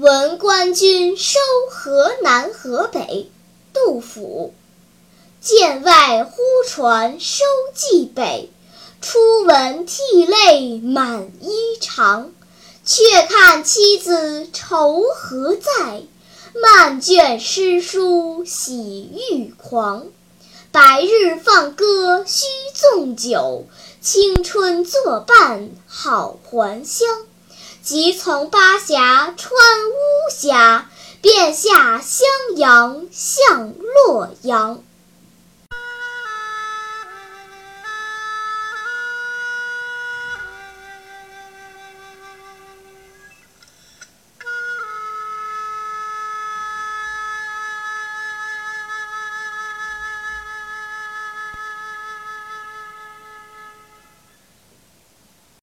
闻官军收河南河北，杜甫。剑外忽传收蓟北，初闻涕泪满衣裳。却看妻子愁何在，漫卷诗书喜欲狂。白日放歌须纵酒，青春作伴好还乡。即从巴峡穿巫峡，便下襄阳向洛阳。